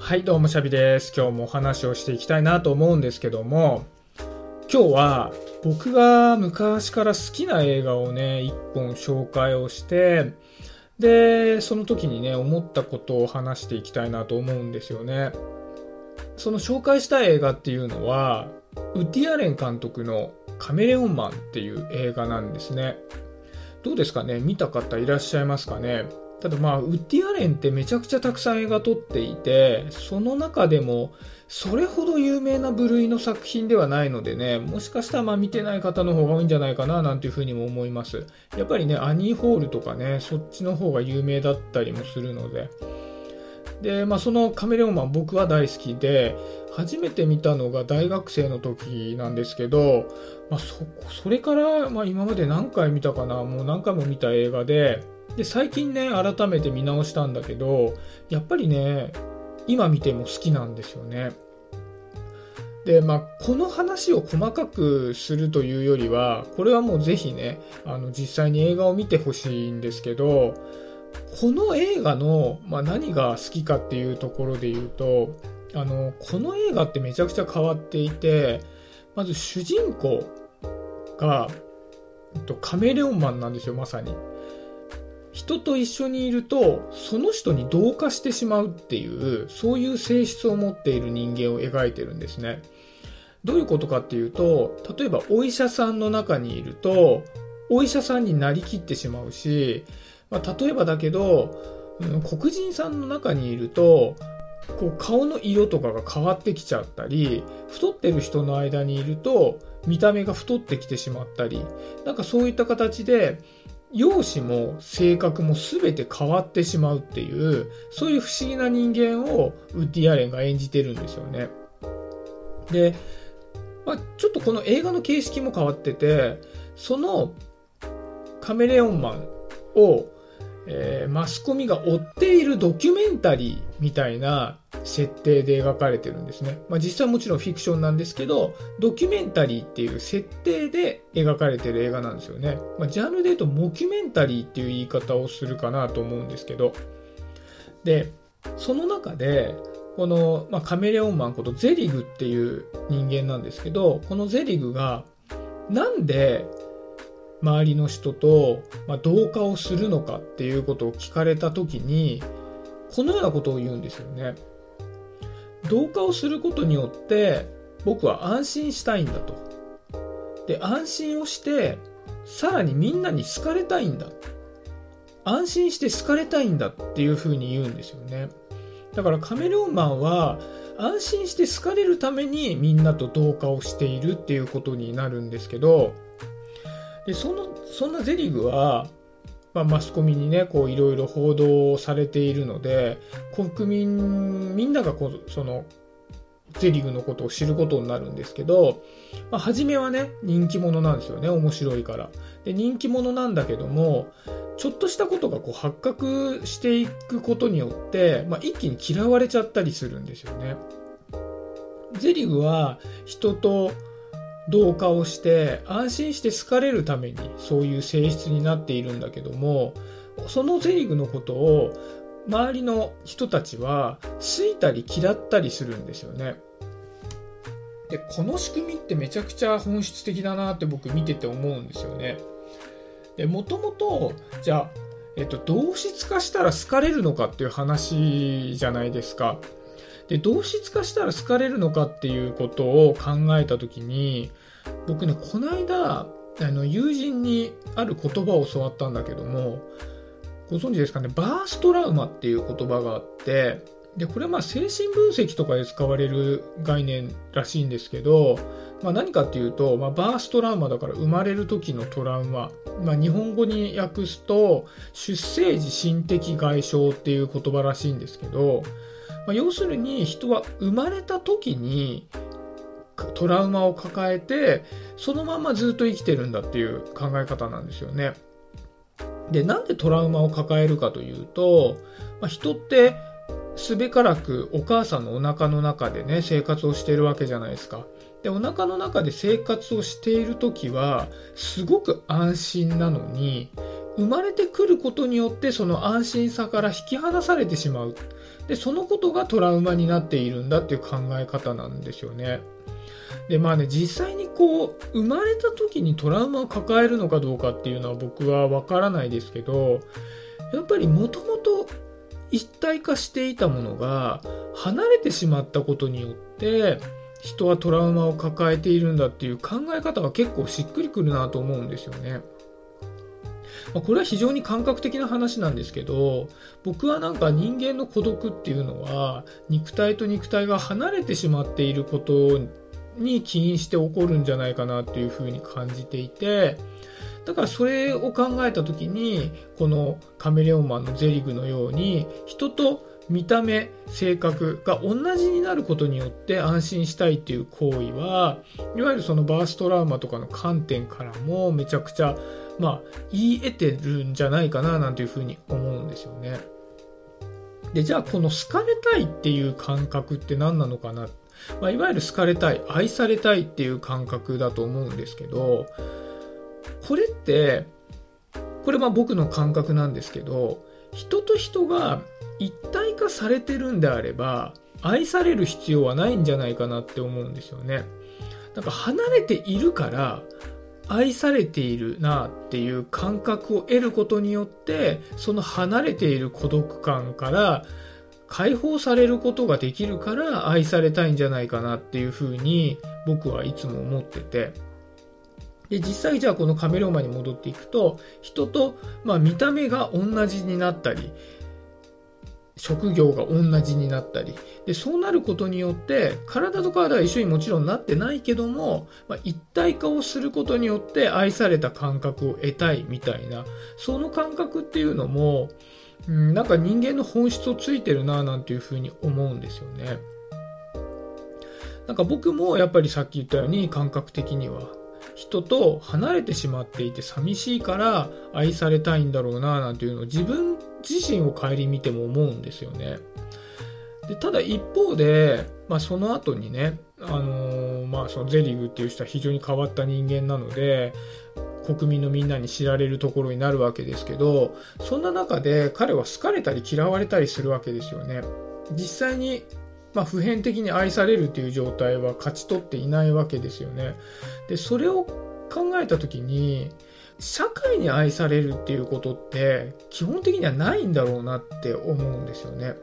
はい、どうも、シャビです。今日もお話をしていきたいなと思うんですけども、今日は僕が昔から好きな映画をね、一本紹介をして、で、その時にね、思ったことを話していきたいなと思うんですよね。その紹介した映画っていうのは、ウッディ・アレン監督のカメレオンマンっていう映画なんですね。どうですかね？見た方いらっしゃいますかね？ただまあ、ウッディ・アレンってめちゃくちゃたくさん映画撮っていて、その中でも、それほど有名な部類の作品ではないのでね、もしかしたらまあ見てない方の方が多いんじゃないかななんていうふうにも思います。やっぱりね、アニーホールとかね、そっちの方が有名だったりもするので。で、まあそのカメレオンマン僕は大好きで、初めて見たのが大学生の時なんですけど、まあそ、それから、まあ今まで何回見たかな、もう何回も見た映画で、で、最近ね、改めて見直したんだけど、やっぱりね、今見ても好きなんですよね。で、まあ、この話を細かくするというよりは、これはもうぜひね、あの、実際に映画を見てほしいんですけど、この映画の、まあ、何が好きかっていうところで言うと、あの、この映画ってめちゃくちゃ変わっていて、まず主人公が、とカメレオンマンなんですよ、まさに。人と一緒にいると、その人に同化してしまうっていう、そういう性質を持っている人間を描いてるんですね。どういうことかっていうと、例えばお医者さんの中にいると、お医者さんになりきってしまうし、まあ、例えばだけど、うん黒人さんの中にいると、こう顔の色とかが変わってきちゃったり、太ってる人の間にいると、見た目が太ってきてしまったり、なんかそういった形で、容姿も性格も全て変わってしまうっていう、そういう不思議な人間をウッディ・アレンが演じてるんですよね。で、まあ、ちょっとこの映画の形式も変わってて、そのカメレオンマンを、えーマスコミが追っているドキュメンタリーみたいな設定で描かれてるんですね。まあ、実際もちろんフィクションなんですけど、ドキュメンタリーっていう設定で描かれてる映画なんですよね。まあ、ジャンルで言うとモキュメンタリーっていう言い方をするかなと思うんですけど。で、その中で、この、まあ、カメレオンマンことゼリグっていう人間なんですけど、このゼリグがなんで周りの人と、まあ、同化をするのかっていうことを聞かれた時にこのようなことを言うんですよね。同化をすることによって僕は安心したいんだと。で安心をしてさらにみんなに好かれたいんだ。安心して好かれたいんだっていうふうに言うんですよね。だからカメレオンマンは安心して好かれるためにみんなと同化をしているっていうことになるんですけどでそのそんなゼリグは、まあ、マスコミにねいろいろ報道されているので国民みんながこうそのゼリグのことを知ることになるんですけど、まあ、初めはね人気者なんですよね面白いから。で人気者なんだけどもちょっとしたことがこう発覚していくことによって、まあ、一気に嫌われちゃったりするんですよね。ゼリグは人と同化をして安心して好かれるためにそういう性質になっているんだけどもそのゼリグのことを周りの人たちは好いたり嫌ったりするんですよね。でこの仕組みってめちゃくちゃ本質的だなって僕見てて思うんですよね。でもともとじゃあ、えっと、同質化したら好かれるのかっていう話じゃないですか。で同質化したら好かれるのかっていうことを考えた時に僕ねこの間あの友人にある言葉を教わったんだけどもご存知ですかねバーストラウマっていう言葉があってでこれはまあ精神分析とかで使われる概念らしいんですけど、まあ、何かっていうと、まあ、バーストラウマだから生まれる時のトラウマ、まあ、日本語に訳すと出生時心的外傷っていう言葉らしいんですけど、まあ、要するに人は生まれた時にトラウマを抱えてそのままずっと生きてるんだっていう考え方なんですよね。でなんでトラウマを抱えるかというと、まあ、人ってすべからくお母さんのお腹の中でね生活をしてるわけじゃないですか。でお腹の中で生活をしている時はすごく安心なのに生まれてくることによってその安心さから引き離されてしまう。で、そのことがトラウマになっているんだっていう考え方なんですよね。で、まあね、実際にこう、生まれた時にトラウマを抱えるのかどうかっていうのは僕はわからないですけど、やっぱりもともと一体化していたものが離れてしまったことによって人はトラウマを抱えているんだっていう考え方が結構しっくりくるなと思うんですよね。まこれは非常に感覚的な話なんですけど僕はなんか人間の孤独っていうのは肉体と肉体が離れてしまっていることに起因して起こるんじゃないかなっていうふうに感じていてだからそれを考えた時にこのカメレオンマンのゼリグのように人と見た目性格が同じになることによって安心したいっていう行為はいわゆるそのバーストラウマとかの観点からもめちゃくちゃまあ言い得てるんじゃないかななんていうふうに思うんですよね。でじゃあこの好かれたいっていう感覚って何なのかな、まあ、いわゆる好かれたい愛されたいっていう感覚だと思うんですけどこれって、これは僕の感覚なんですけど、人と人が一体化されてるんであれば、愛される必要はないんじゃないかなって思うんですよね。なんか離れているから、愛されているなっていう感覚を得ることによって、その離れている孤独感から解放されることができるから愛されたいんじゃないかなっていうふうに僕はいつも思ってて。で、実際じゃあこのカメレオンマンに戻っていくと、人と、まあ、見た目が同じになったり、職業が同じになったり、で、そうなることによって、体と体は一緒にもちろんなってないけども、まあ、一体化をすることによって愛された感覚を得たいみたいな、その感覚っていうのも、うん、なんか人間の本質をついてるななんていうふうに思うんですよね。なんか僕もやっぱりさっき言ったように感覚的には人と離れてしまっていて寂しいから愛されたいんだろうななんていうのを自分自身を顧みても思うんですよね。でただ一方で、まあ、その後にね、あのー、まあ、そのゼリグっていう人は非常に変わった人間なので国民のみんなに知られるところになるわけですけどそんな中で彼は好かれたり嫌われたりするわけですよね。実際にまあ、普遍的に愛されるという状態は勝ち取っていないわけですよね。で、それを考えた時に、社会に愛されるっていうことって基本的にはないんだろうなって思うんですよね。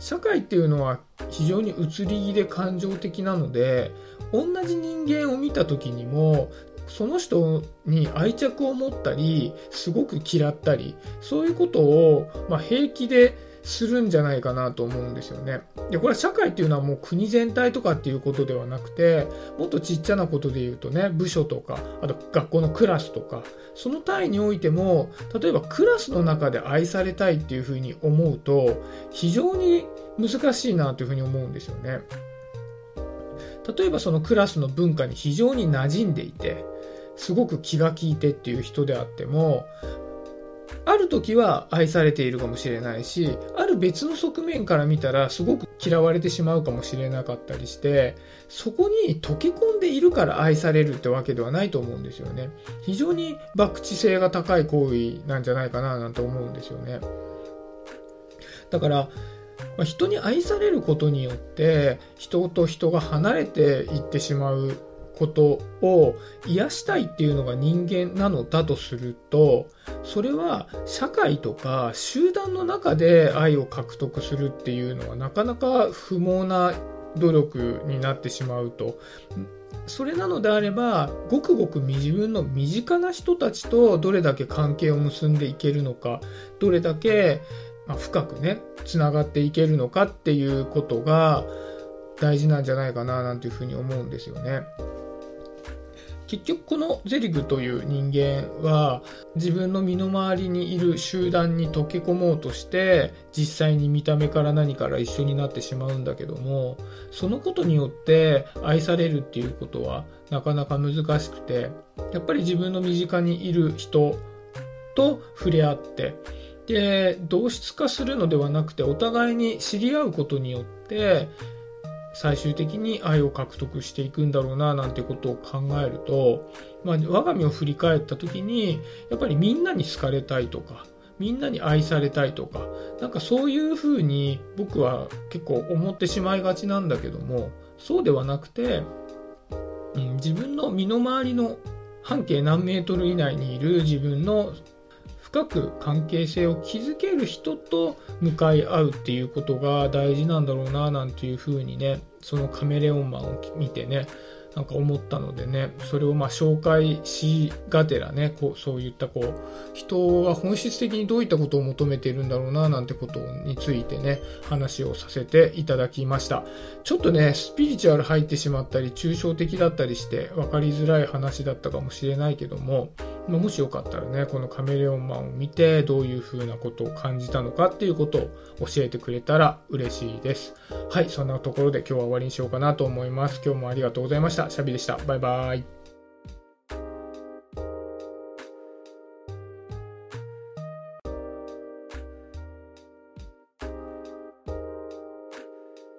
社会っていうのは非常に移り気で感情的なので、同じ人間を見た時にも、その人に愛着を持ったり、すごく嫌ったり、そういうことを、まあ、平気でするんじゃないかなと思うんですよね。で、これは社会っていうのはもう国全体とかっていうことではなくて、もっとちっちゃなことで言うとね、部署とか、あと学校のクラスとか、その単位においても、例えばクラスの中で愛されたいっていうふうに思うと、非常に難しいなというふうに思うんですよね。例えばそのクラスの文化に非常に馴染んでいて、すごく気が利いてっていう人であっても、ある時は愛されているかもしれないし、ある別の側面から見たらすごく嫌われてしまうかもしれなかったりして、そこに溶け込んでいるから愛されるってわけではないと思うんですよね。非常に博打性が高い行為なんじゃないかななんて思うんですよね。だから、人に愛されることによって人と人が離れていってしまうことを癒したいっていうのが人間なのだとすると、それは社会とか集団の中で愛を獲得するっていうのはなかなか不毛な努力になってしまうと。それなのであれば、ごくごく自分の身近な人たちとどれだけ関係を結んでいけるのか、どれだけ深くね、つながっていけるのかっていうことが大事なんじゃないかななんていうふうに思うんですよね。結局このゼリグという人間は自分の身の回りにいる集団に溶け込もうとして実際に見た目から何から一緒になってしまうんだけどもそのことによって愛されるっていうことはなかなか難しくてやっぱり自分の身近にいる人と触れ合ってで同質化するのではなくてお互いに知り合うことによって最終的に愛を獲得していくんだろうななんてことを考えると、まあ、我が身を振り返った時にやっぱりみんなに好かれたいとかみんなに愛されたいとかなんかそういうふうに僕は結構思ってしまいがちなんだけどもそうではなくて、うん、自分の身の回りの半径何メートル以内にいる自分の深く関係性を築ける人と向かい合うっていうことが大事なんだろうななんていうふうにねそのカメレオンマンを見てねなんか思ったのでね、それをまあ紹介しがてらね、こう、そういったこう、人は本質的にどういったことを求めているんだろうな、なんてことについてね、話をさせていただきました。ちょっとね、スピリチュアル入ってしまったり、抽象的だったりして、分かりづらい話だったかもしれないけども、ま、もしよかったらね、このカメレオンマンを見て、どういう風なことを感じたのかっていうことを教えてくれたら嬉しいです。はい、そんなところで今日は終わりにしようかなと思います。今日もありがとうございました。シャビでした。バイバーイ。